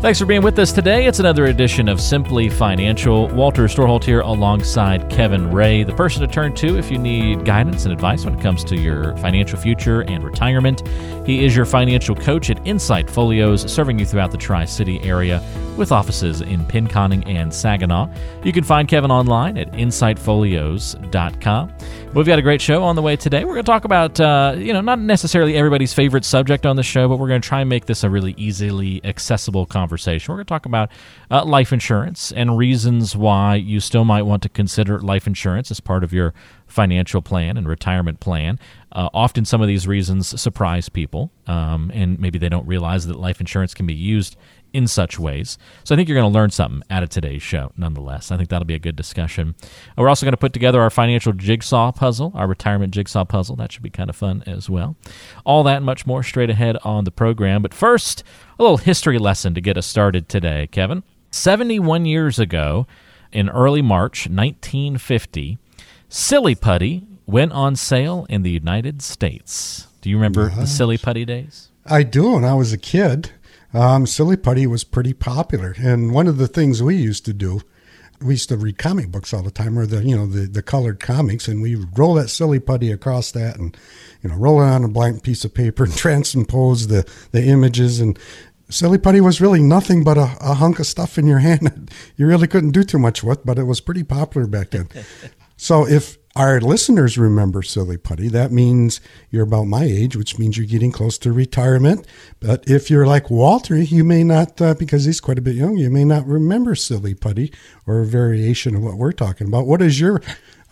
Thanks for being with us today. It's another edition of Simply Financial. Walter Storholt here alongside Kevin Ray, the person to turn to if you need guidance and advice when it comes to your financial future and retirement. He is your financial coach at Insight Folios, serving you throughout the Tri City area with offices in Pinconning and Saginaw. You can find Kevin online at insightfolios.com. We've got a great show on the way today. We're going to talk about, uh, you know, not necessarily everybody's favorite subject on the show, but we're going to try and make this a really easily accessible conversation. We're going to talk about uh, life insurance and reasons why you still might want to consider life insurance as part of your financial plan and retirement plan. Uh, often, some of these reasons surprise people, um, and maybe they don't realize that life insurance can be used in such ways. So I think you're going to learn something out of today's show, nonetheless. I think that'll be a good discussion. We're also going to put together our financial jigsaw puzzle, our retirement jigsaw puzzle. That should be kind of fun as well. All that and much more straight ahead on the program. But first, a little history lesson to get us started today, Kevin. 71 years ago, in early March 1950, Silly Putty went on sale in the United States. Do you remember the Silly Putty days? I do. When I was a kid, um, silly putty was pretty popular. And one of the things we used to do, we used to read comic books all the time, or the you know the the colored comics, and we would roll that silly putty across that, and you know roll it on a blank piece of paper and transpose the the images and. Silly putty was really nothing but a, a hunk of stuff in your hand. you really couldn't do too much with, but it was pretty popular back then. so if our listeners remember Silly Putty. That means you're about my age, which means you're getting close to retirement. But if you're like Walter, you may not, uh, because he's quite a bit young, you may not remember Silly Putty or a variation of what we're talking about. What is your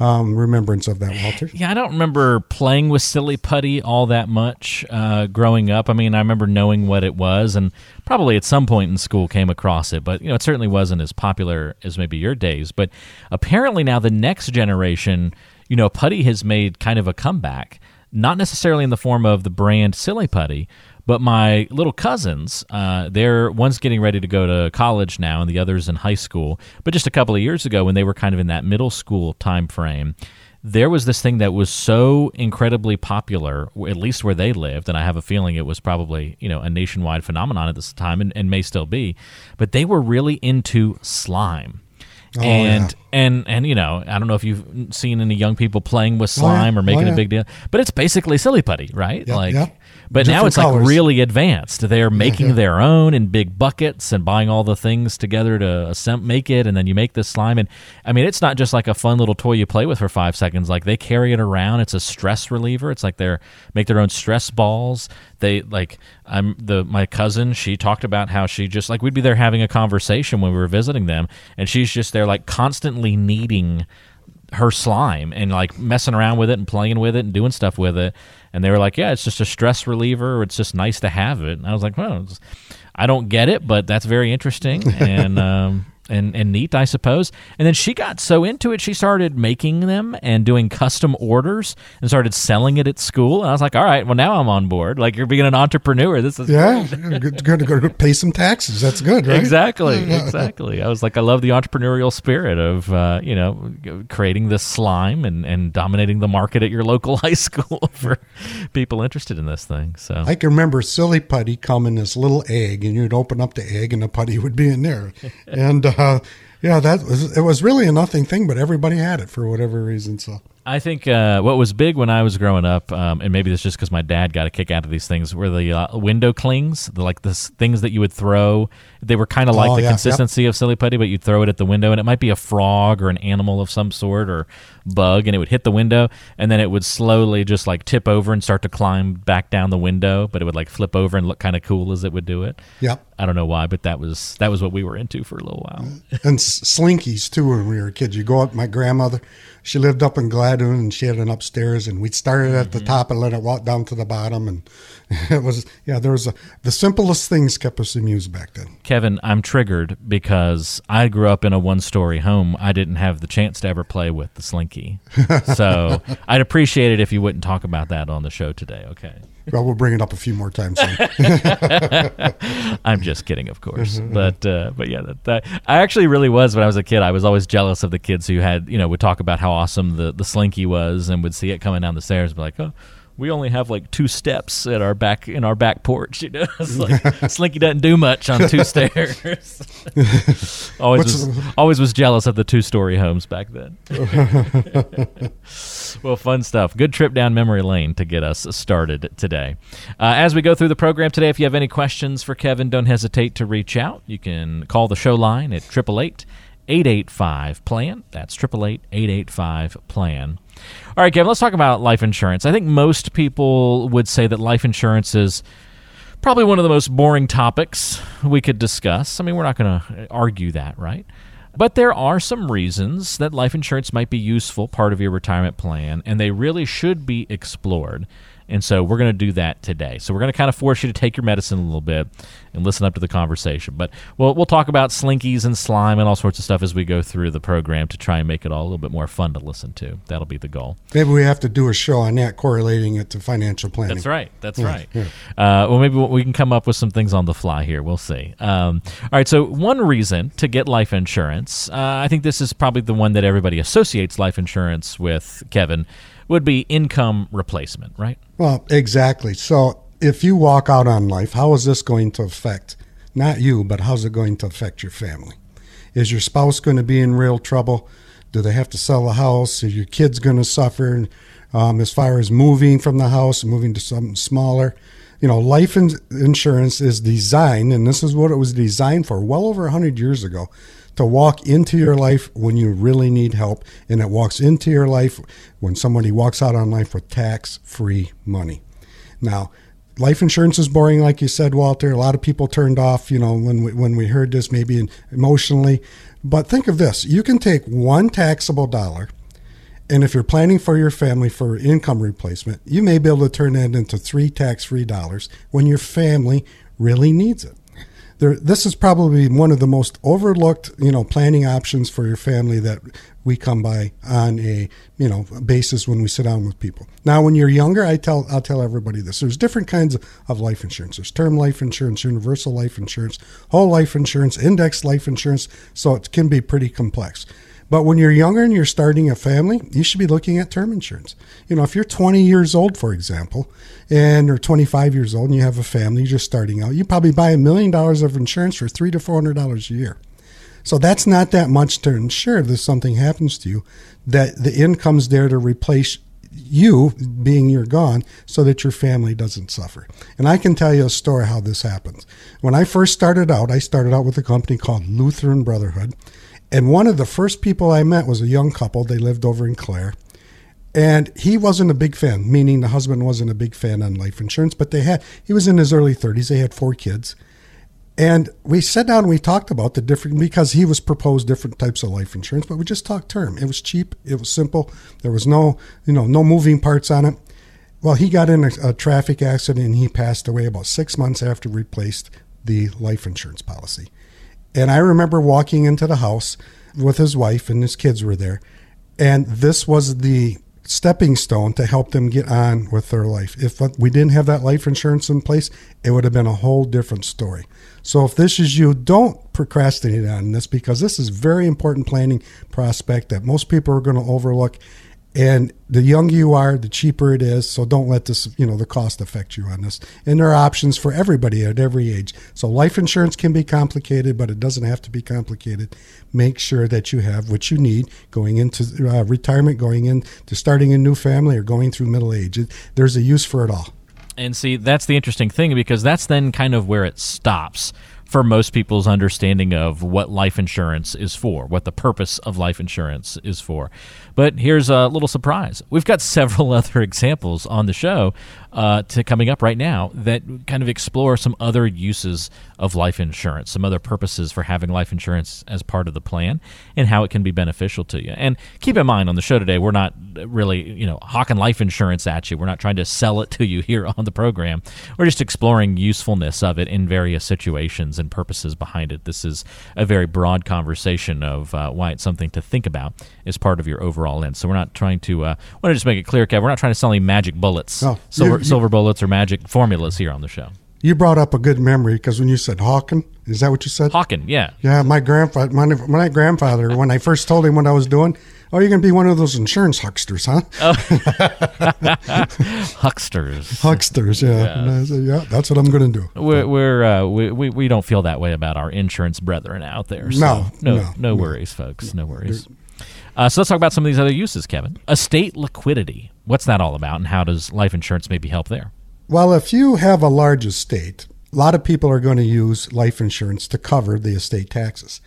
um, remembrance of that, Walter? Yeah, I don't remember playing with Silly Putty all that much uh, growing up. I mean, I remember knowing what it was, and probably at some point in school came across it, but you know, it certainly wasn't as popular as maybe your days. But apparently now the next generation, you know, Putty has made kind of a comeback, not necessarily in the form of the brand Silly Putty, but my little cousins, uh, they're one's getting ready to go to college now, and the other's in high school. But just a couple of years ago, when they were kind of in that middle school time frame, there was this thing that was so incredibly popular, at least where they lived, and I have a feeling it was probably you know a nationwide phenomenon at this time, and, and may still be. But they were really into slime. Oh, and yeah. and and you know, I don't know if you've seen any young people playing with slime oh, yeah. or making oh, yeah. a big deal, but it's basically silly putty, right? Yep, like yep. But Different now it's colors. like really advanced. They're making yeah, yeah. their own in big buckets and buying all the things together to make it, and then you make this slime. And I mean, it's not just like a fun little toy you play with for five seconds. Like they carry it around. It's a stress reliever. It's like they're make their own stress balls. They like I'm the my cousin. She talked about how she just like we'd be there having a conversation when we were visiting them, and she's just there like constantly needing her slime and like messing around with it and playing with it and doing stuff with it. And they were like, "Yeah, it's just a stress reliever. It's just nice to have it." And I was like, "Well, I don't get it, but that's very interesting." And um, and, and neat, I suppose. And then she got so into it, she started making them and doing custom orders and started selling it at school. And I was like, all right, well, now I'm on board. Like, you're being an entrepreneur. This is yeah, going to go pay some taxes. That's good, right? Exactly, exactly. I was like, I love the entrepreneurial spirit of, uh, you know, creating this slime and, and dominating the market at your local high school for people interested in this thing. So I can remember Silly Putty come in this little egg, and you'd open up the egg, and the putty would be in there. And, uh, uh, yeah, that was it. Was really a nothing thing, but everybody had it for whatever reason. So I think uh, what was big when I was growing up, um, and maybe it's just because my dad got a kick out of these things, were the uh, window clings, the, like the things that you would throw. They were kind of like oh, the yeah, consistency yep. of silly putty, but you'd throw it at the window, and it might be a frog or an animal of some sort or bug, and it would hit the window, and then it would slowly just like tip over and start to climb back down the window, but it would like flip over and look kind of cool as it would do it. Yep. I don't know why, but that was that was what we were into for a little while. And slinkies too when we were kids. You go up, my grandmother, she lived up in And she had an upstairs and we'd start it at the mm-hmm. top and let it walk down to the bottom. And it was, yeah, there was a, the simplest things kept us amused back then. Kevin, I'm triggered because I grew up in a one story home. I didn't have the chance to ever play with the slinky. So I'd appreciate it if you wouldn't talk about that on the show today, okay? Well, we'll bring it up a few more times. I'm just kidding, of course. but uh, but yeah, that, that, I actually really was when I was a kid. I was always jealous of the kids who had you know would talk about how awesome the the slinky was and would see it coming down the stairs, and be like, oh. We only have like two steps at our back in our back porch. You know, it's like Slinky doesn't do much on two stairs. always was, always was jealous of the two story homes back then. well, fun stuff. Good trip down memory lane to get us started today. Uh, as we go through the program today, if you have any questions for Kevin, don't hesitate to reach out. You can call the show line at 888 885 PLAN. That's 888 885 PLAN. All right, Kevin, let's talk about life insurance. I think most people would say that life insurance is probably one of the most boring topics we could discuss. I mean, we're not going to argue that, right? But there are some reasons that life insurance might be useful part of your retirement plan, and they really should be explored. And so we're going to do that today. So we're going to kind of force you to take your medicine a little bit and listen up to the conversation. But we'll, we'll talk about slinkies and slime and all sorts of stuff as we go through the program to try and make it all a little bit more fun to listen to. That'll be the goal. Maybe we have to do a show on that, correlating it to financial planning. That's right. That's yeah, right. Yeah. Uh, well, maybe we can come up with some things on the fly here. We'll see. Um, all right. So one reason to get life insurance, uh, I think this is probably the one that everybody associates life insurance with, Kevin would be income replacement, right? Well, exactly. So if you walk out on life, how is this going to affect not you, but how's it going to affect your family? Is your spouse going to be in real trouble? Do they have to sell a house? Are your kids going to suffer um, as far as moving from the house and moving to something smaller? You know, life in- insurance is designed, and this is what it was designed for well over 100 years ago to walk into your life when you really need help, and it walks into your life when somebody walks out on life with tax free money. Now, life insurance is boring, like you said, Walter. A lot of people turned off, you know, when we, when we heard this, maybe emotionally. But think of this you can take one taxable dollar, and if you're planning for your family for income replacement, you may be able to turn that into three tax free dollars when your family really needs it there, this is probably one of the most overlooked, you know, planning options for your family that we come by on a, you know, basis when we sit down with people. Now, when you're younger, I tell, I'll tell everybody this. There's different kinds of life insurance. There's term life insurance, universal life insurance, whole life insurance, index life insurance. So it can be pretty complex. But when you're younger and you're starting a family, you should be looking at term insurance. You know, if you're 20 years old, for example, and or 25 years old and you have a family, you're just starting out, you probably buy a million dollars of insurance for three to four hundred dollars a year. So that's not that much to insure if something happens to you, that the income's there to replace you being you're gone so that your family doesn't suffer. And I can tell you a story how this happens. When I first started out, I started out with a company called Lutheran Brotherhood. And one of the first people I met was a young couple. They lived over in Clare. And he wasn't a big fan, meaning the husband wasn't a big fan on life insurance, but they had, he was in his early 30s. They had four kids. And we sat down and we talked about the different, because he was proposed different types of life insurance, but we just talked term. It was cheap. It was simple. There was no, you know, no moving parts on it. Well, he got in a, a traffic accident and he passed away about six months after replaced the life insurance policy. And I remember walking into the house with his wife and his kids were there. And this was the stepping stone to help them get on with their life. If we didn't have that life insurance in place, it would have been a whole different story. So if this is you, don't procrastinate on this because this is very important planning prospect that most people are going to overlook and the younger you are, the cheaper it is. So don't let this, you know, the cost affect you on this. And there are options for everybody at every age. So life insurance can be complicated, but it doesn't have to be complicated. Make sure that you have what you need going into uh, retirement, going into starting a new family, or going through middle age. There's a use for it all. And see, that's the interesting thing because that's then kind of where it stops for most people's understanding of what life insurance is for, what the purpose of life insurance is for. But here's a little surprise. We've got several other examples on the show uh, to coming up right now that kind of explore some other uses of life insurance, some other purposes for having life insurance as part of the plan, and how it can be beneficial to you. And keep in mind on the show today, we're not really you know hawking life insurance at you. We're not trying to sell it to you here on the program. We're just exploring usefulness of it in various situations and purposes behind it. This is a very broad conversation of uh, why it's something to think about as part of your overall lens. So we're not trying to. Uh, I want to just make it clear, Kev. We're not trying to sell any magic bullets. No, silver, you- silver bullets or magic formulas here on the show. You brought up a good memory because when you said Hawking, is that what you said? Hawking, yeah. Yeah, my grandfather, my, my grandfather, when I first told him what I was doing, oh, you're going to be one of those insurance hucksters, huh? Hucksters. Hucksters, yeah. Said, yeah, that's what I'm going to do. We're, we're uh, we, we we don't feel that way about our insurance brethren out there. So No, no, no, no, worries, folks. No worries. Uh, so let's talk about some of these other uses, Kevin. Estate liquidity. What's that all about, and how does life insurance maybe help there? Well, if you have a large estate, a lot of people are going to use life insurance to cover the estate taxes.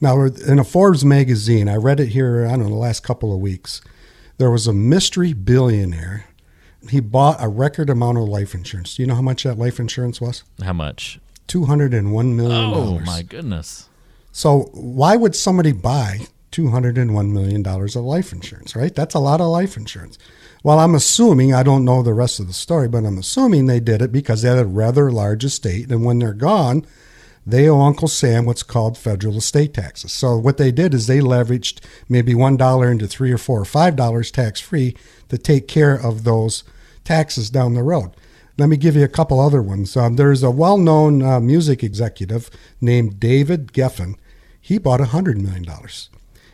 Now, in a Forbes magazine, I read it here, I don't know, the last couple of weeks. There was a mystery billionaire. He bought a record amount of life insurance. Do you know how much that life insurance was? How much? $201 million. Oh my goodness! So why would somebody buy two hundred and one million dollars of life insurance? Right, that's a lot of life insurance. Well, I'm assuming I don't know the rest of the story, but I'm assuming they did it because they had a rather large estate, and when they're gone, they owe Uncle Sam what's called federal estate taxes. So what they did is they leveraged maybe one dollar into three or four or five dollars tax free to take care of those taxes down the road. Let me give you a couple other ones. Um, there's a well-known uh, music executive named David Geffen. He bought $100 million.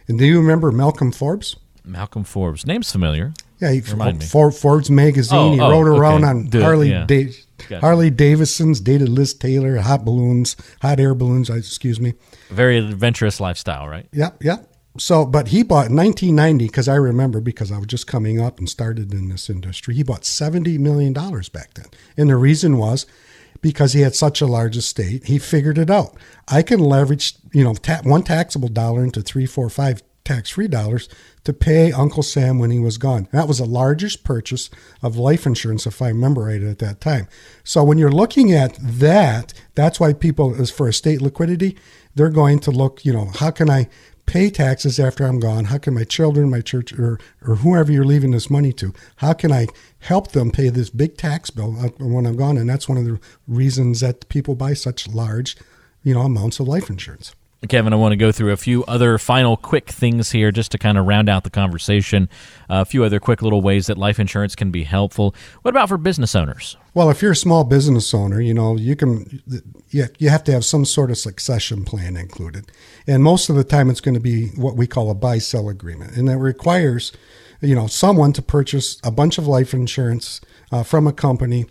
And do you remember Malcolm Forbes? Malcolm Forbes. Name's familiar. Yeah, he, Remind me. For, Forbes magazine. Oh, he oh, oh rode around okay. on Duh, Harley yeah. Da- Gotcha. Harley Davidson's, dated Liz Taylor, hot balloons, hot air balloons. Excuse me. Very adventurous lifestyle, right? Yep, yep. So, but he bought in 1990 because I remember because I was just coming up and started in this industry. He bought 70 million dollars back then, and the reason was because he had such a large estate. He figured it out. I can leverage, you know, ta- one taxable dollar into three, four, five tax-free dollars to pay Uncle Sam when he was gone. That was the largest purchase of life insurance, if I remember right at that time. So when you're looking at that, that's why people, as for estate liquidity, they're going to look, you know, how can I pay taxes after I'm gone? How can my children, my church, or, or whoever you're leaving this money to, how can I help them pay this big tax bill uh, when I'm gone? And that's one of the reasons that people buy such large, you know, amounts of life insurance. Kevin, I want to go through a few other final quick things here just to kind of round out the conversation. a few other quick little ways that life insurance can be helpful. What about for business owners? Well, if you're a small business owner, you know, you can, you, you have to have some sort of succession plan included. And most of the time, it's going to be what we call a buy sell agreement. And that requires, you know, someone to purchase a bunch of life insurance uh, from a company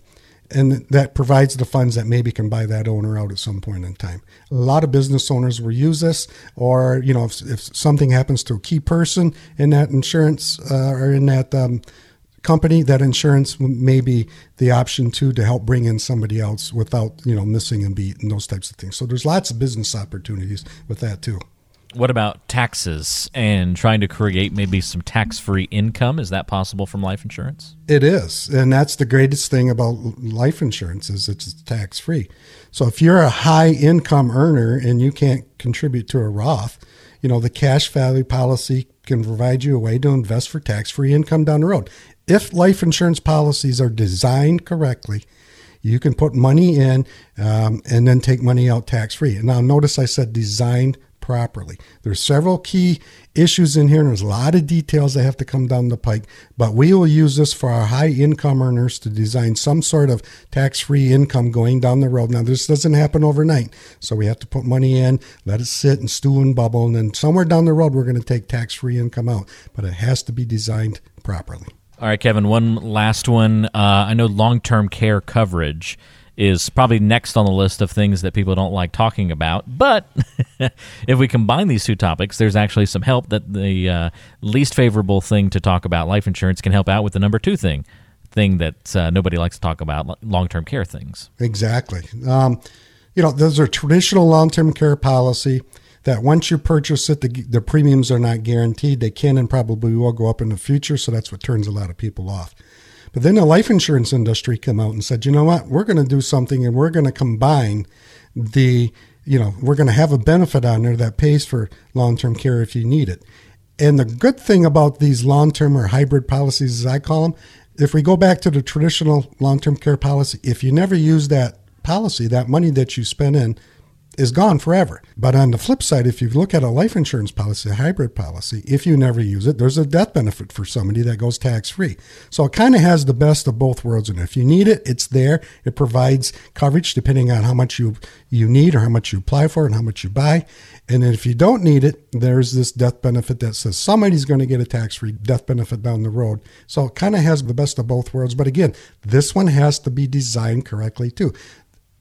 and that provides the funds that maybe can buy that owner out at some point in time. A lot of business owners will use this, or you know, if, if something happens to a key person in that insurance uh, or in that um, company, that insurance may be the option too to help bring in somebody else without you know missing a beat and those types of things. So there's lots of business opportunities with that too. What about taxes and trying to create maybe some tax free income? Is that possible from life insurance? It is, and that's the greatest thing about life insurance is it's tax free. So if you're a high income earner and you can't contribute to a Roth, you know the cash value policy can provide you a way to invest for tax free income down the road. If life insurance policies are designed correctly, you can put money in um, and then take money out tax free. Now notice I said designed properly. There's several key issues in here, and there's a lot of details that have to come down the pike. But we will use this for our high income earners to design some sort of tax free income going down the road. Now, this doesn't happen overnight, so we have to put money in, let it sit and stew and bubble, and then somewhere down the road, we're going to take tax free income out. But it has to be designed properly. All right, Kevin, one last one. Uh, I know long term care coverage is probably next on the list of things that people don't like talking about. But if we combine these two topics, there's actually some help that the uh, least favorable thing to talk about, life insurance, can help out with the number two thing, thing that uh, nobody likes to talk about, long term care things. Exactly. Um, you know, those are traditional long-term care policy that once you purchase it, the, the premiums are not guaranteed. They can and probably will go up in the future. So that's what turns a lot of people off. But then the life insurance industry come out and said, you know what, we're going to do something and we're going to combine the, you know, we're going to have a benefit on there that pays for long-term care if you need it. And the good thing about these long-term or hybrid policies, as I call them, if we go back to the traditional long-term care policy, if you never use that policy, that money that you spent in is gone forever. But on the flip side, if you look at a life insurance policy, a hybrid policy, if you never use it, there's a death benefit for somebody that goes tax free. So it kind of has the best of both worlds. And if you need it, it's there. It provides coverage depending on how much you you need or how much you apply for and how much you buy. And if you don't need it, there's this death benefit that says somebody's going to get a tax free death benefit down the road. So it kind of has the best of both worlds. But again, this one has to be designed correctly too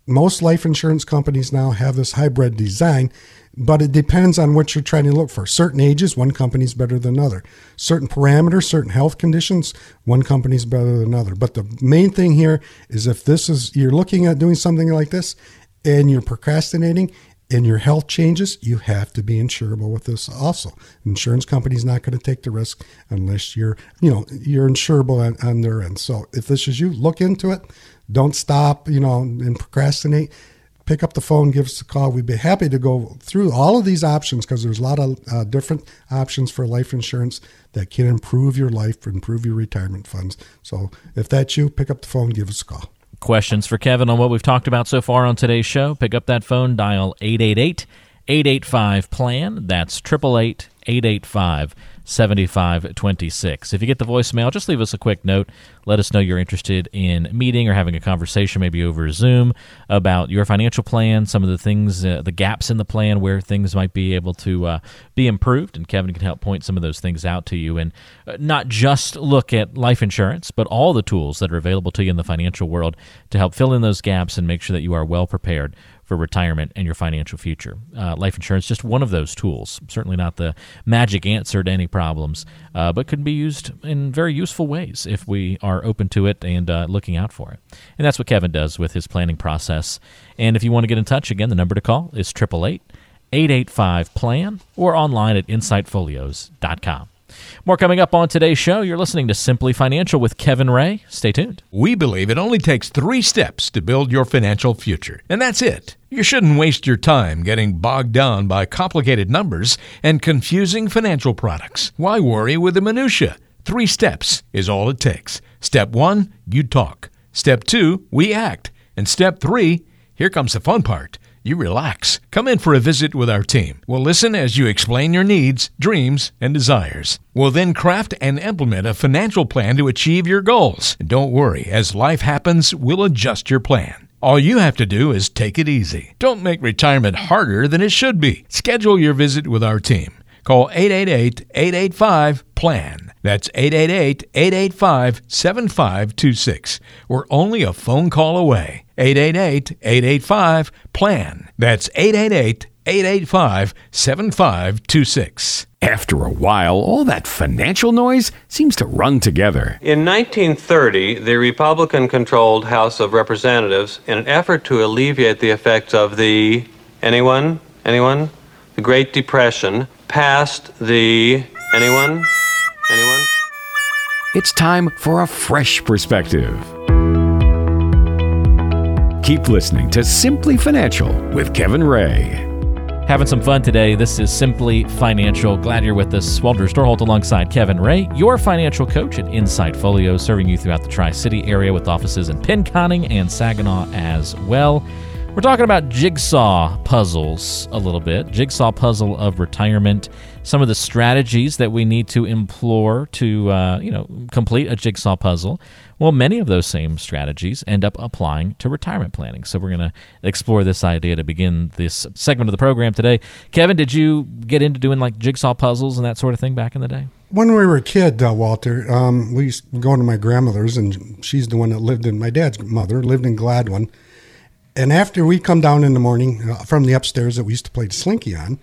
most life insurance companies now have this hybrid design, but it depends on what you're trying to look for. Certain ages, one company's better than another. Certain parameters, certain health conditions, one company's better than another. But the main thing here is if this is you're looking at doing something like this and you're procrastinating and your health changes, you have to be insurable with this also. Insurance company's not going to take the risk unless you're, you know, you're insurable on, on their end. So if this is you, look into it. Don't stop, you know, and procrastinate. Pick up the phone, give us a call. We'd be happy to go through all of these options because there's a lot of uh, different options for life insurance that can improve your life, improve your retirement funds. So if that's you, pick up the phone, give us a call. Questions for Kevin on what we've talked about so far on today's show? Pick up that phone, dial 888 885 PLAN. That's 888 885 7526. If you get the voicemail, just leave us a quick note. Let us know you're interested in meeting or having a conversation, maybe over Zoom, about your financial plan, some of the things, uh, the gaps in the plan where things might be able to uh, be improved. And Kevin can help point some of those things out to you. And uh, not just look at life insurance, but all the tools that are available to you in the financial world to help fill in those gaps and make sure that you are well prepared for retirement and your financial future. Uh, life insurance just one of those tools. Certainly not the magic answer to any problems, uh, but could be used in very useful ways if we are open to it and uh, looking out for it. And that's what Kevin does with his planning process. And if you want to get in touch, again, the number to call is 888 885 PLAN or online at insightfolios.com. More coming up on today's show. You're listening to Simply Financial with Kevin Ray. Stay tuned. We believe it only takes three steps to build your financial future, and that's it. You shouldn't waste your time getting bogged down by complicated numbers and confusing financial products. Why worry with the minutiae? Three steps is all it takes. Step one, you talk. Step two, we act. And step three, here comes the fun part you relax. Come in for a visit with our team. We'll listen as you explain your needs, dreams, and desires. We'll then craft and implement a financial plan to achieve your goals. And don't worry, as life happens, we'll adjust your plan. All you have to do is take it easy. Don't make retirement harder than it should be. Schedule your visit with our team. Call 888 885 PLAN. That's 888 885 7526. We're only a phone call away. 888 885 PLAN. That's 888 885 7526. After a while, all that financial noise seems to run together. In 1930, the Republican controlled House of Representatives, in an effort to alleviate the effects of the. Anyone? Anyone? The Great Depression, passed the. Anyone? Anyone? It's time for a fresh perspective. Keep listening to Simply Financial with Kevin Ray. Having some fun today. This is Simply Financial. Glad you're with us. Walter Storholt alongside Kevin Ray, your financial coach at Insight Folio, serving you throughout the Tri City area with offices in Pinconning and Saginaw as well. We're talking about jigsaw puzzles a little bit, jigsaw puzzle of retirement, some of the strategies that we need to implore to, uh, you know, complete a jigsaw puzzle. Well, many of those same strategies end up applying to retirement planning. So we're going to explore this idea to begin this segment of the program today. Kevin, did you get into doing like jigsaw puzzles and that sort of thing back in the day? When we were a kid, uh, Walter, um, we used to go to my grandmother's, and she's the one that lived in my dad's mother lived in Gladwin and after we come down in the morning uh, from the upstairs that we used to play Slinky on,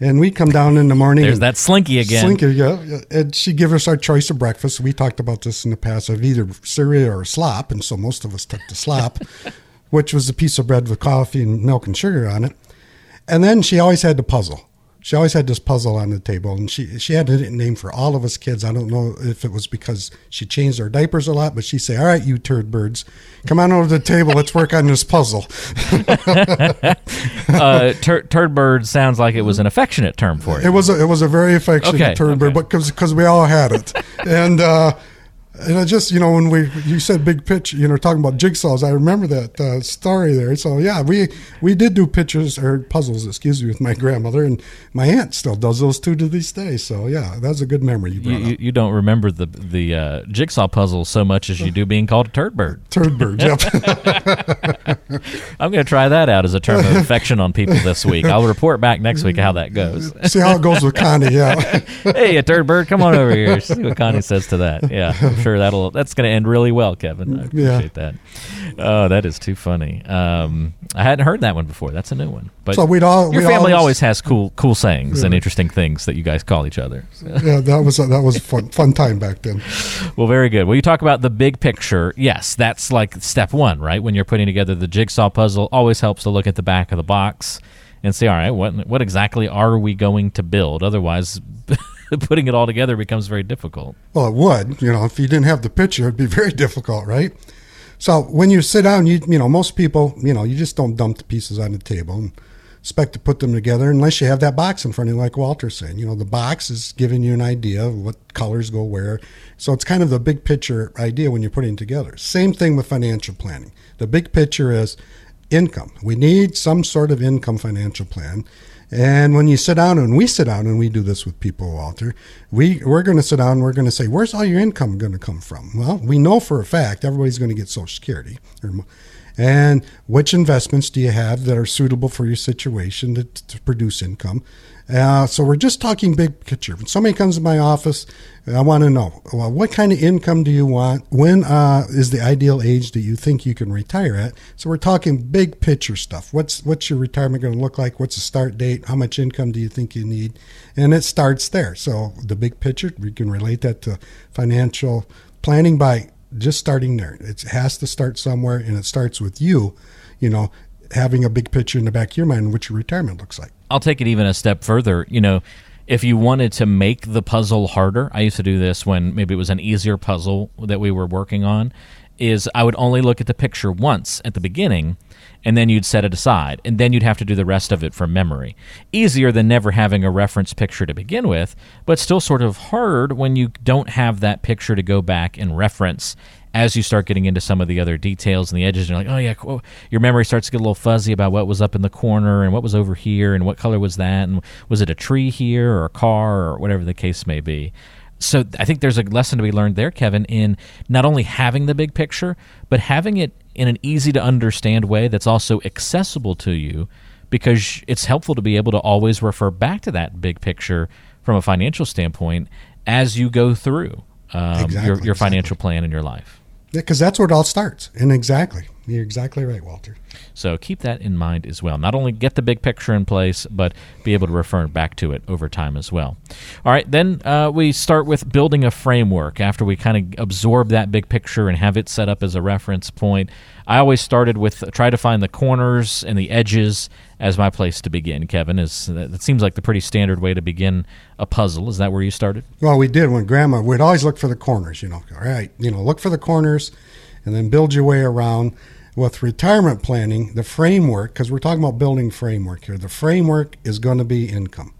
and we come down in the morning. There's that Slinky again. Slinky, yeah. And she give us our choice of breakfast. We talked about this in the past of either cereal or slop, and so most of us took the slop. which was a piece of bread with coffee and milk and sugar on it. And then she always had the puzzle. She always had this puzzle on the table, and she she had a name for all of us kids. I don't know if it was because she changed our diapers a lot, but she'd say, "All right, you turd birds, come on over to the table. Let's work on this puzzle." uh, tur- turd bird sounds like it was an affectionate term for it. It was a, it was a very affectionate Okay, turd bird, okay. but because we all had it, and uh, and I just you know when we you said big picture, you know talking about jigsaws, I remember that uh, story there. So yeah, we we did do pictures or puzzles, excuse me, with my grandmother, and my aunt still does those two to this day. So yeah, that's a good memory you You, brought you, up. you don't remember the the uh, jigsaw puzzle so much as you do being called a turd bird. Turd bird, yep. I'm going to try that out as a term of affection on people this week. I'll report back next week how that goes. See how it goes with Connie. Yeah, hey, a turd bird, come on over here. See what Connie says to that. Yeah, sure that'll that's going to end really well, Kevin. I Yeah. appreciate that. Oh, that is too funny. Um, I hadn't heard that one before. That's a new one. But So we'd all- your we family always- always has cool cool sayings and interesting things that you guys call each other. yeah, that was a, that was fun fun time back then. Well, very good. Well, you talk about the big picture. Yes, that's like step one, right? When you're putting together the jigsaw puzzle, always helps to look at the back of the box and say, all right, what what exactly are we going to build? Otherwise, putting it all together becomes very difficult. Well, it would. You know, if you didn't have the picture, it'd be very difficult, right? So when you sit down, you you know, most people, you know, you just don't dump the pieces on the table and expect to put them together unless you have that box in front of you, like Walter's saying. You know, the box is giving you an idea of what colors go where. So it's kind of the big picture idea when you're putting together. Same thing with financial planning. The big picture is income. We need some sort of income financial plan. And when you sit down and we sit down and we do this with people, Walter, we we're going to sit down. and We're going to say, "Where's all your income going to come from?" Well, we know for a fact everybody's going to get Social Security, or, and which investments do you have that are suitable for your situation to, to produce income? Uh, so we're just talking big picture. When somebody comes to my office, I want to know, well, what kind of income do you want? When uh, is the ideal age that you think you can retire at? So we're talking big picture stuff. What's what's your retirement going to look like? What's the start date? How much income do you think you need? And it starts there. So the big picture, we can relate that to financial planning by just starting there. It has to start somewhere, and it starts with you. You know, having a big picture in the back of your mind what your retirement looks like. I'll take it even a step further. You know, if you wanted to make the puzzle harder, I used to do this when maybe it was an easier puzzle that we were working on. Is I would only look at the picture once at the beginning, and then you'd set it aside, and then you'd have to do the rest of it from memory. Easier than never having a reference picture to begin with, but still sort of hard when you don't have that picture to go back and reference as you start getting into some of the other details and the edges, you're like, oh yeah, cool. your memory starts to get a little fuzzy about what was up in the corner and what was over here and what color was that and was it a tree here or a car or whatever the case may be. So I think there's a lesson to be learned there, Kevin, in not only having the big picture, but having it in an easy to understand way that's also accessible to you because it's helpful to be able to always refer back to that big picture from a financial standpoint as you go through um, Exactly, your, your exactly. financial plan in your life. Because that's where it all starts. And exactly, you're exactly right, Walter. So keep that in mind as well. Not only get the big picture in place, but be able to refer back to it over time as well. All right, then uh, we start with building a framework after we kind of absorb that big picture and have it set up as a reference point. I always started with try to find the corners and the edges as my place to begin. Kevin is that seems like the pretty standard way to begin a puzzle. Is that where you started? Well, we did when Grandma. We'd always look for the corners. You know, all right, you know, look for the corners, and then build your way around. With retirement planning, the framework, because we're talking about building framework here, the framework is going to be income.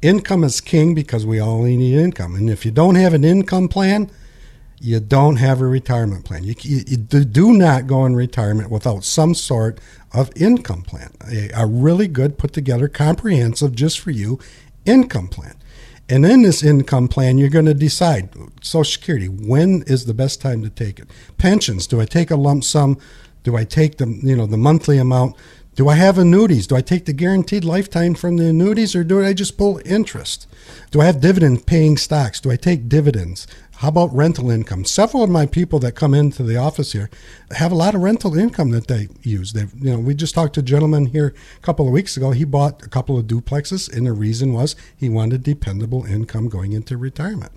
Income is king because we only need income, and if you don't have an income plan, you don't have a retirement plan. You, you, you do- do not go in retirement without some sort of income plan, a, a really good, put together, comprehensive, just for you income plan. And in this income plan, you're going to decide Social Security, when is the best time to take it? Pensions, do I take a lump sum? Do I take the, you know, the monthly amount? Do I have annuities? Do I take the guaranteed lifetime from the annuities or do I just pull interest? Do I have dividend paying stocks? Do I take dividends? How about rental income? Several of my people that come into the office here have a lot of rental income that they use. They, you know, we just talked to a gentleman here a couple of weeks ago. He bought a couple of duplexes, and the reason was he wanted dependable income going into retirement.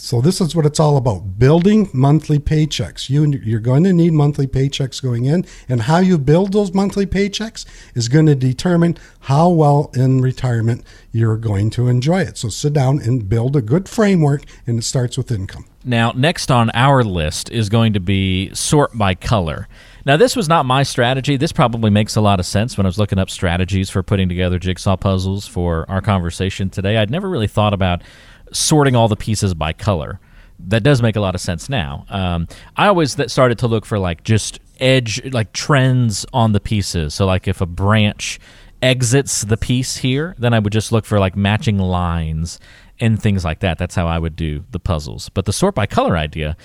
So this is what it's all about: building monthly paychecks. You you're going to need monthly paychecks going in, and how you build those monthly paychecks is going to determine how well in retirement you're going to enjoy it. So sit down and build a good framework, and it starts with income. Now, next on our list is going to be sort by color. Now, this was not my strategy. This probably makes a lot of sense when I was looking up strategies for putting together jigsaw puzzles for our conversation today. I'd never really thought about sorting all the pieces by color. That does make a lot of sense now. Um, I always started to look for like just edge, like trends on the pieces. So, like if a branch exits the piece here, then I would just look for like matching lines and things like that. That's how I would do the puzzles. But the sort by color idea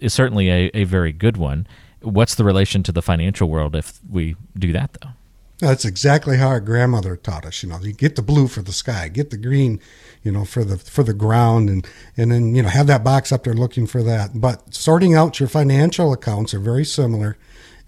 is certainly a, a very good one. What's the relation to the financial world if we do that, though? That's exactly how our grandmother taught us. You know, you get the blue for the sky, get the green, you know, for the for the ground, and and then you know have that box up there looking for that. But sorting out your financial accounts are very similar,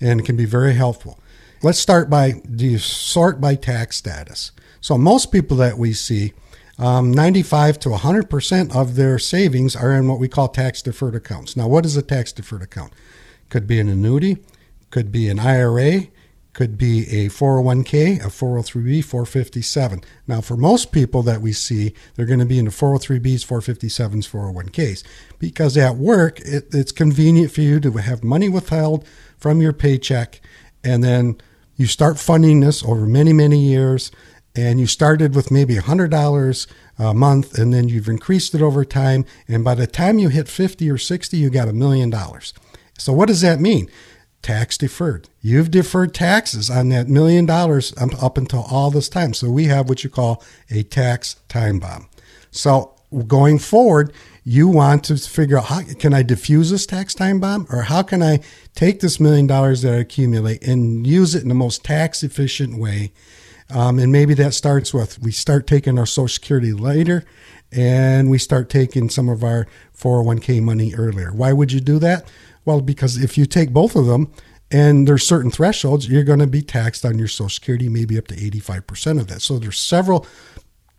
and can be very helpful. Let's start by do you sort by tax status? So most people that we see, um, 95 to 100 percent of their savings are in what we call tax deferred accounts. Now, what is a tax deferred account? Could be an annuity, could be an IRA, could be a 401k, a 403b, 457. Now, for most people that we see, they're going to be in the 403bs, 457s, 401ks because at work it, it's convenient for you to have money withheld from your paycheck, and then you start funding this over many, many years. And you started with maybe $100 a month, and then you've increased it over time. And by the time you hit 50 or 60, you got a million dollars. So, what does that mean? Tax deferred. You've deferred taxes on that million dollars up until all this time. So we have what you call a tax time bomb. So going forward, you want to figure out how can I diffuse this tax time bomb or how can I take this million dollars that I accumulate and use it in the most tax efficient way. Um, and maybe that starts with we start taking our Social Security later and we start taking some of our 401k money earlier. Why would you do that? Well, because if you take both of them and there's certain thresholds, you're going to be taxed on your Social Security, maybe up to 85% of that. So there's several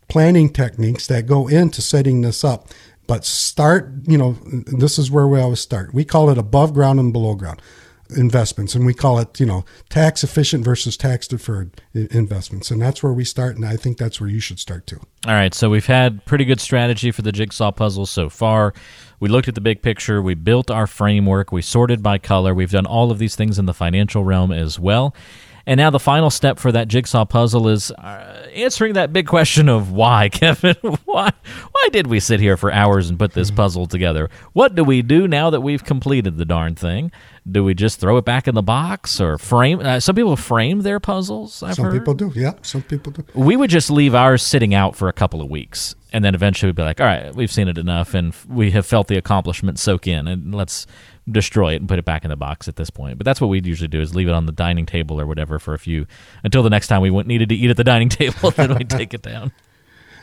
planning techniques that go into setting this up. But start, you know, this is where we always start. We call it above ground and below ground investments and we call it you know tax efficient versus tax deferred investments and that's where we start and i think that's where you should start too all right so we've had pretty good strategy for the jigsaw puzzle so far we looked at the big picture we built our framework we sorted by color we've done all of these things in the financial realm as well and now the final step for that jigsaw puzzle is uh, answering that big question of why, Kevin. why? Why did we sit here for hours and put this puzzle together? What do we do now that we've completed the darn thing? Do we just throw it back in the box or frame? Uh, some people frame their puzzles. I've some heard. people do. Yeah, some people do. We would just leave ours sitting out for a couple of weeks, and then eventually we'd be like, "All right, we've seen it enough, and we have felt the accomplishment soak in, and let's destroy it and put it back in the box at this point. But that's what we'd usually do is leave it on the dining table or whatever for a few until the next time we needed to eat at the dining table. then we'd take it down.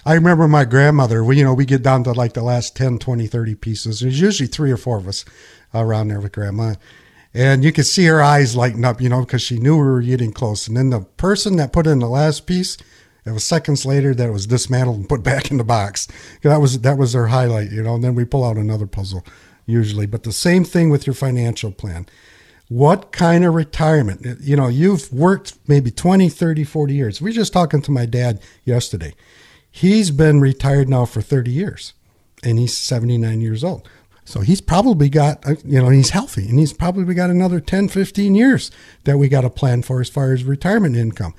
I remember my grandmother, we, you know, we get down to like the last 10, 20, 30 pieces. There's usually three or four of us around there with grandma. And you could see her eyes lighten up, you know, because she knew we were getting close. And then the person that put in the last piece, it was seconds later that it was dismantled and put back in the box. That was that was their highlight, you know. And then we pull out another puzzle usually. But the same thing with your financial plan. What kind of retirement? You know, you've worked maybe 20, 30, 40 years. We were just talking to my dad yesterday. He's been retired now for 30 years and he's 79 years old. So he's probably got, uh, you know, he's healthy and he's probably got another 10, 15 years that we got to plan for as far as retirement income.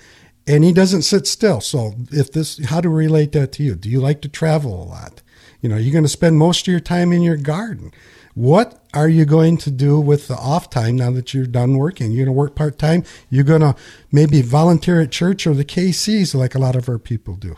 And he doesn't sit still. So if this, how to relate that to you? Do you like to travel a lot? You know, you're going to spend most of your time in your garden. What are you going to do with the off time now that you're done working? You're going to work part time. You're going to maybe volunteer at church or the KCs like a lot of our people do.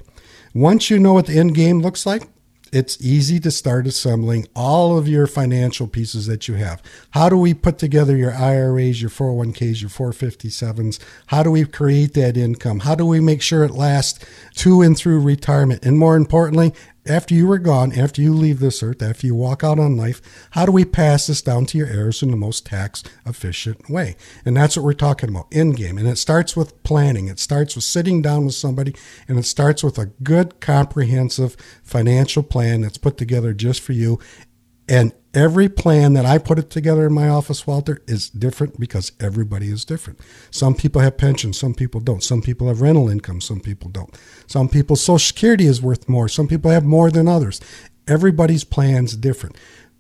Once you know what the end game looks like, it's easy to start assembling all of your financial pieces that you have. How do we put together your IRAs, your 401ks, your 457s? How do we create that income? How do we make sure it lasts to and through retirement? And more importantly, after you are gone, after you leave this earth, after you walk out on life, how do we pass this down to your heirs in the most tax efficient way? And that's what we're talking about in game. And it starts with planning, it starts with sitting down with somebody, and it starts with a good, comprehensive financial plan that's put together just for you. And every plan that I put it together in my office, Walter, is different because everybody is different. Some people have pensions, some people don't. Some people have rental income, some people don't. Some people's Social Security is worth more, some people have more than others. Everybody's plan's different.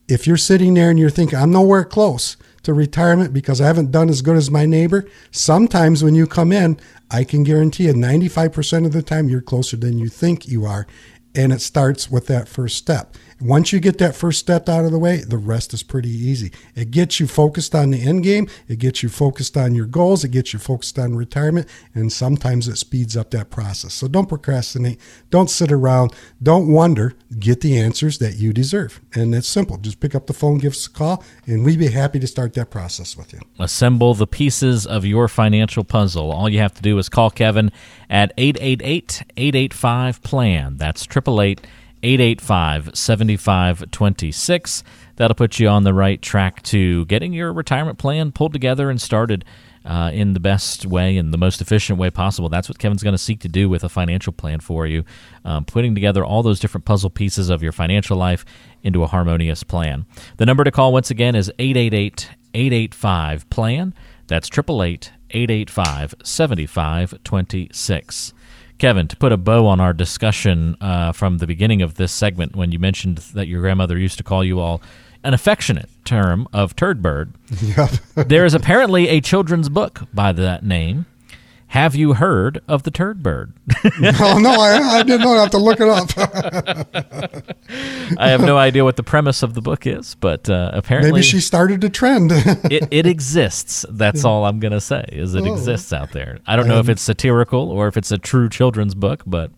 If you're sitting there and you're thinking, I'm nowhere close to retirement because I haven't done as good as my neighbor, sometimes when you come in, I can guarantee you 95% of the time you're closer than you think you are. And it starts with that first step. Once you get that first step out of the way, the rest is pretty easy. It gets you focused on the end game, it gets you focused on your goals, it gets you focused on retirement, and sometimes it speeds up that process. So don't procrastinate, don't sit around, don't wonder, get the answers that you deserve. And it's simple. Just pick up the phone, give us a call, and we'd be happy to start that process with you. Assemble the pieces of your financial puzzle. All you have to do is call Kevin at 888 885 PLAN. That's 888 885 7526. That'll put you on the right track to getting your retirement plan pulled together and started uh, in the best way and the most efficient way possible. That's what Kevin's going to seek to do with a financial plan for you, um, putting together all those different puzzle pieces of your financial life into a harmonious plan. The number to call once again is 888 885 PLAN. That's 888 885 7526. Kevin, to put a bow on our discussion uh, from the beginning of this segment, when you mentioned that your grandmother used to call you all an affectionate term of turd bird, Yeah. there is apparently a children's book by that name. Have you heard of the turd bird? oh, no, I, I didn't know. I have to look it up. I have no idea what the premise of the book is, but uh, apparently Maybe she started a trend. it, it exists. That's all I'm gonna say. Is it Oh. exists out there? I don't know if it's satirical or if it's a true children's book, but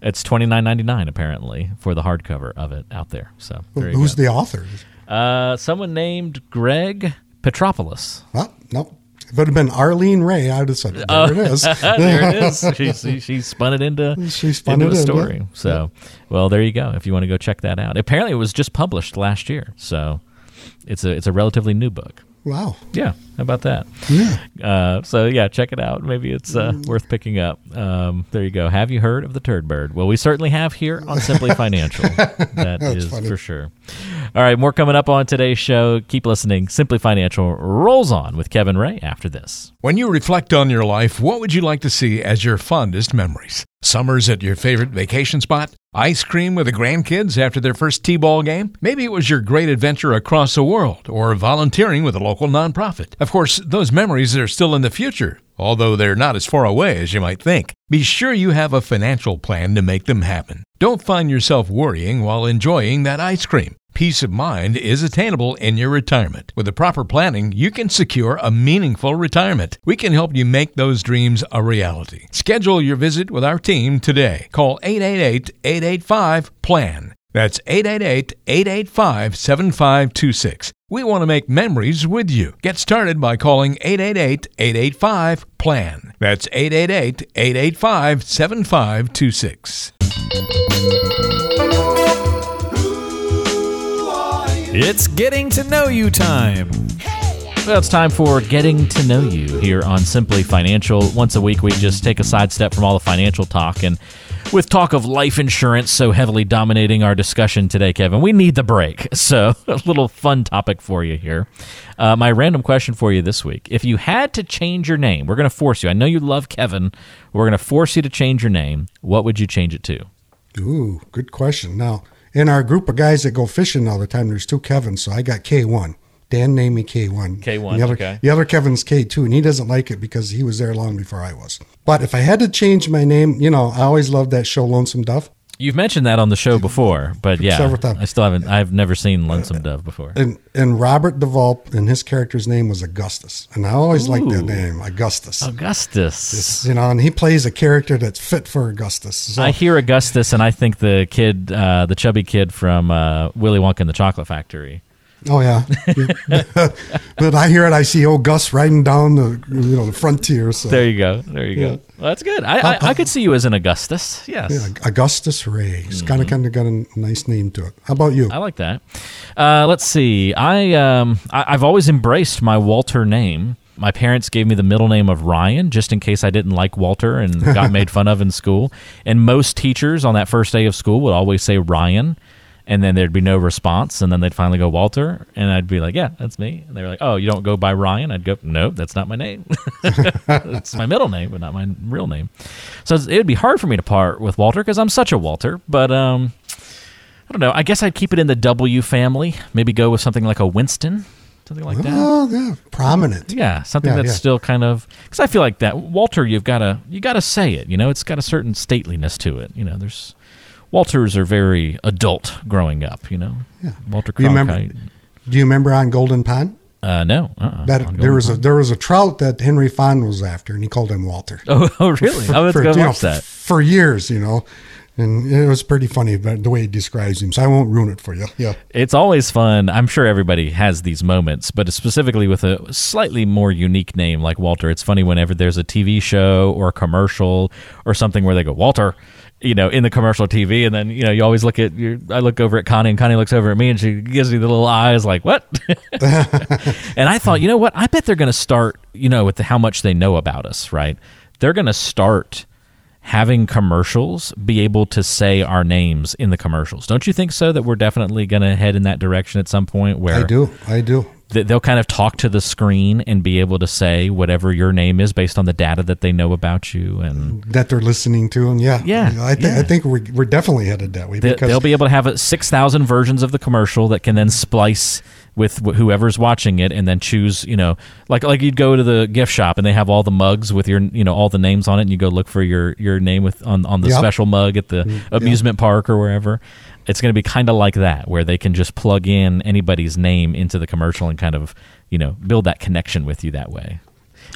it's twenty nine ninety nine apparently for the hardcover of it out there. So there Who's go. the author? Uh, someone named Greg Petropoulos. Well, no. If it had been Arlene Ray, I would have said, there Oh. it is. there it is. She, she, she spun it into, She spun into it a story. So, well, there you go. If you want to go check that out, apparently it was just published last year, so it's a it's a relatively new book. Wow. Yeah, how about that? Yeah. Uh, so yeah, check it out. Maybe it's uh, worth picking up. Um, there you go. Have you heard of the Turd Bird? Well, we certainly have here on Simply Financial. That is funny. for sure. All right, more coming up on today's show. Keep listening. Simply Financial rolls on with Kevin Ray after this. When you reflect on your life, what would you like to see as your fondest memories? Summers at your favorite vacation spot? Ice cream with the grandkids after their first T ball game? Maybe it was your great adventure across the world or volunteering with a local nonprofit. Of course, those memories are still in the future, although they're not as far away as you might think. Be sure you have a financial plan to make them happen. Don't find yourself worrying while enjoying that ice cream. Peace of mind is attainable in your retirement. With the proper planning, you can secure a meaningful retirement. We can help you make those dreams a reality. Schedule your visit with our team today. Call 888 885 PLAN. That's 888 885 7526. We want to make memories with you. Get started by calling 888 885 PLAN. That's 888 885 7526. It's getting to know you time. Well, it's time for Getting to Know You here on Simply Financial. Once a week, we just take a sidestep from all the financial talk. And with talk of life insurance so heavily dominating our discussion today, Kevin, we need the break. So, a little fun topic for you here. Uh, my random question for you this week if you had to change your name, we're going to force you. I know you love Kevin. We're going to force you to change your name. What would you change it to? Ooh, good question. Now, in our group of guys that go fishing all the time, there's two Kevins, so I got K1. Dan named me K1. K1, the other, okay. The other Kevin's K2, and he doesn't like it because he was there long before I was. But if I had to change my name, you know, I always loved that show Lonesome Dove. You've mentioned that on the show before, but yeah, Several times. I still haven't. I've never seen Lonesome Dove before. And and Robert Duvall and his character's name was Augustus. And I always liked that name, Augustus. Augustus. You know, and he plays a character that's fit for Augustus. So, I hear Augustus, and I think the kid, uh, the chubby kid from uh, Willy Wonka and the Chocolate Factory. Oh yeah. but I hear it, I see old Gus riding down the you know the frontier. So There you go. There you go. Well, that's good. I, I, I could see you as an Augustus. Yes. Yeah, Augustus Ray. It's kind Mm-hmm. of kind of got a nice name to it. How about you? I like that. Uh, let's see. I, um, I I've always embraced my Walter name. My parents gave me the middle name of Ryan just in case I didn't like Walter and got made fun of in school. And most teachers on that first day of school would always say Ryan. And then there'd be no response, and then they'd finally go Walter, and I'd be like, "Yeah, that's me." And they were like, "Oh, you don't go by Ryan?" I'd go, "Nope, that's not my name. it's my middle name, but not my real name." So it would be hard for me to part with Walter because I'm such a Walter. But um, I don't know. I guess I'd keep it in the W family. Maybe go with something like a Winston, something like that. Oh, yeah, prominent. Yeah, something Yeah, that's yeah. still kind of because I feel like that Walter. You've got to you got to say it. You know, it's got a certain stateliness to it. You know, there's Walters are very adult growing up. You know, Yeah. Walter Do you remember? Cronkite. Do you remember on Golden Pond? Uh, no, uh-uh. That there was a there was a trout that Henry Fonda was after, and he called him Walter. Oh, oh, really? I was for, going to you know, watch that. for years, you know, and it was pretty funny but the way he describes him. So I won't ruin it for you. Yeah, It's always fun. I'm sure everybody has these moments, but specifically with a slightly more unique name like Walter. It's funny whenever there's a TV show or a commercial or something where they go Walter, you know, in the commercial TV, and then you know you always look at your. I look over at Connie, and Connie looks over at me, and she gives me the little eyes like what? and I thought, you know what? I bet they're going to start, you know, with the, how much they know about us, right? They're going to start having commercials be able to say our names in the commercials. Don't you think so? That we're definitely going to head in that direction at some point where I do. I do. Th- they'll kind of talk to the screen and be able to say whatever your name is based on the data that they know about you and That they're listening to, and yeah, Yeah, I, th- yeah. I think we're, we're definitely headed that way they, because they'll be able to have 6000 versions of the commercial that can then splice with wh- whoever's watching it and then choose you know like like you'd go to the gift shop and they have all the mugs with your you know all the names on it and you go look for your your name with on on the Yep. special mug at the mm, amusement park or wherever it's going to be kind of like that where they can just plug in anybody's name into the commercial and kind of you know build that connection with you that way.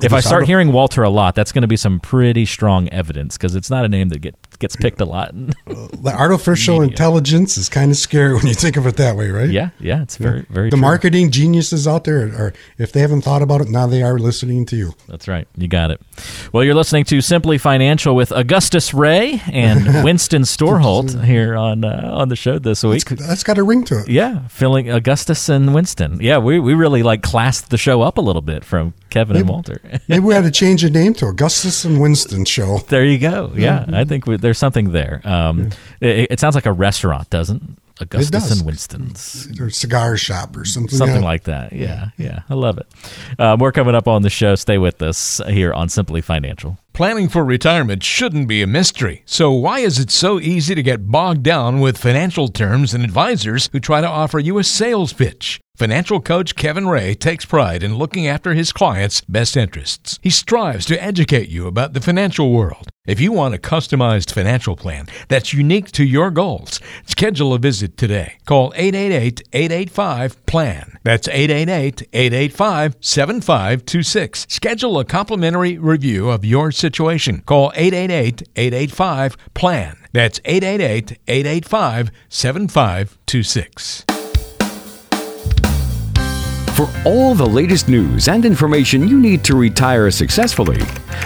If I start hearing Walter a lot, that's going to be some pretty strong evidence because it's not a name that get, gets picked a lot. the artificial Media. intelligence is kind of scary when you think of it that way, right? yeah, yeah, it's very, very The true. marketing geniuses out there, are, if they haven't thought about it, now they are listening to you. That's right. You got it. Well, you're listening to Simply Financial with Augustus Ray and Winston Storholt here on uh, on the show this week. That's got a ring to it. Yeah, filling Augustus and Winston. Yeah, we, we really like classed the show up a little bit from Kevin and Walter. Maybe we had to change the name to Augustus and Winston Show. there you go. Yeah, I think we, there's something there. Um, it, it sounds like a restaurant, doesn't? Augustus does. and Winston's. Or cigar shop or something. Something yeah. like that. Yeah, yeah. I love it. Uh, more coming up on the show. Stay with us here on Simply Financial. Planning for retirement shouldn't be a mystery. So, why is it so easy to get bogged down with financial terms and advisors who try to offer you a sales pitch? Financial coach Kevin Ray takes pride in looking after his clients' best interests. He strives to educate you about the financial world. If you want a customized financial plan that's unique to your goals, schedule a visit today. Call 888 885 PLAN. That's 888 885 7526. Schedule a complimentary review of your situation. Call 888 885 PLAN. That's 888 885 7526. For all the latest news and information you need to retire successfully,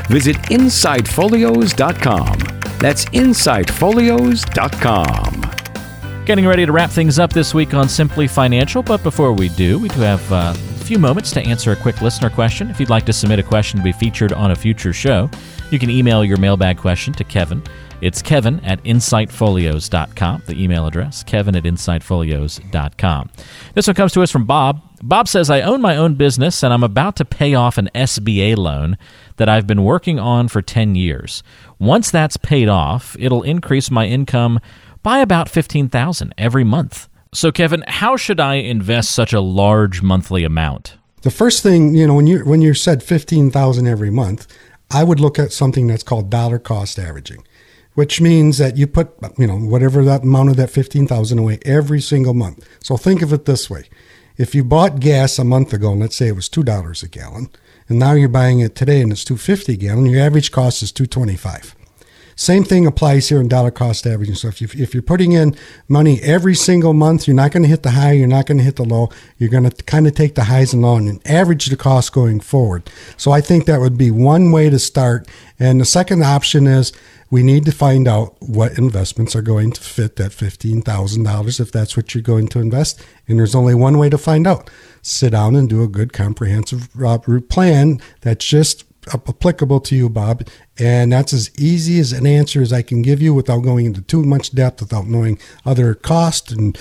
visit insightfolios.com. That's insightfolios.com. Getting ready to wrap things up this week on Simply Financial, but before we do, we do have uh, a few moments to answer a quick listener question. If you'd like to submit a question to be featured on a future show, you can email your mailbag question to Kevin. It's kevin at insightfolios.com, the email address, kevin at insightfolios.com. This one comes to us from Bob. Bob says, I own my own business and I'm about to pay off an SBA loan that I've been working on for 10 years. Once that's paid off, it'll increase my income by about 15,000 every month. So Kevin, how should I invest such a large monthly amount? The first thing, you know, when you when you said fifteen thousand every month, I would look at something that's called dollar cost averaging, which means that you put, you know, whatever that amount of that fifteen thousand away every single month. So think of it this way: if you bought gas a month ago, and let's say it was two dollars a gallon, and now you're buying it today and it's two fifty a gallon, your average cost is two twenty five. Same thing applies here in dollar cost averaging. So if, you, if you're putting in money every single month, you're not going to hit the high, you're not going to hit the low. You're going to kind of take the highs and lows and average the cost going forward. So I think that would be one way to start. And the second option is we need to find out what investments are going to fit that $15,000 if that's what you're going to invest. And there's only one way to find out. Sit down and do a good comprehensive uh, plan that's just applicable to you, Bob. And that's as easy as an answer as I can give you without going into too much depth, without knowing other costs and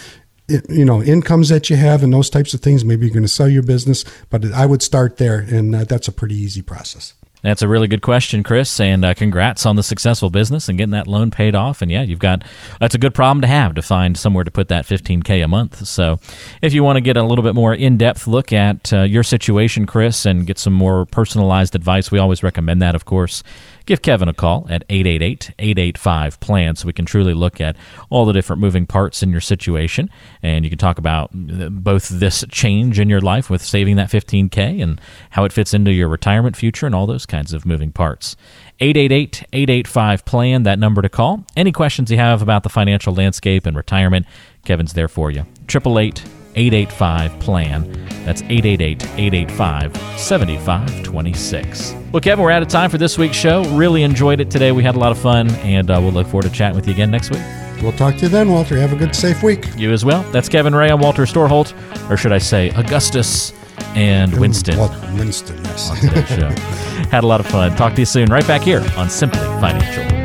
you know incomes that you have and those types of things. Maybe you're going to sell your business, but I would start there, and uh, that's a pretty easy process. That's a really good question, Chris, and uh, congrats on the successful business and getting that loan paid off. And yeah, you've got that's a good problem to have to find somewhere to put that 15k a month. So, if you want to get a little bit more in-depth look at uh, your situation, Chris, and get some more personalized advice, we always recommend that, of course give Kevin a call at 888 885 PLAN so we can truly look at all the different moving parts in your situation. And you can talk about uh, both this change in your life with saving that 15K and how it fits into your retirement future and all those kinds of moving parts. 888 885 PLAN, that number to call. Any questions you have about the financial landscape and retirement, Kevin's there for you. 888 885 PLAN. That's 888 885 7526. Well, Kevin, we're out of time for this week's show. Really enjoyed it today. We had a lot of fun, and uh, we'll look forward to chatting with you again next week. We'll talk to you then, Walter. Have a good, safe week. You as well. That's Kevin Ray. I'm Walter Storholt, or should I say Augustus and Winston. Winston, yes. Had a lot of fun. Talk to you soon, right back here on Simply Financial.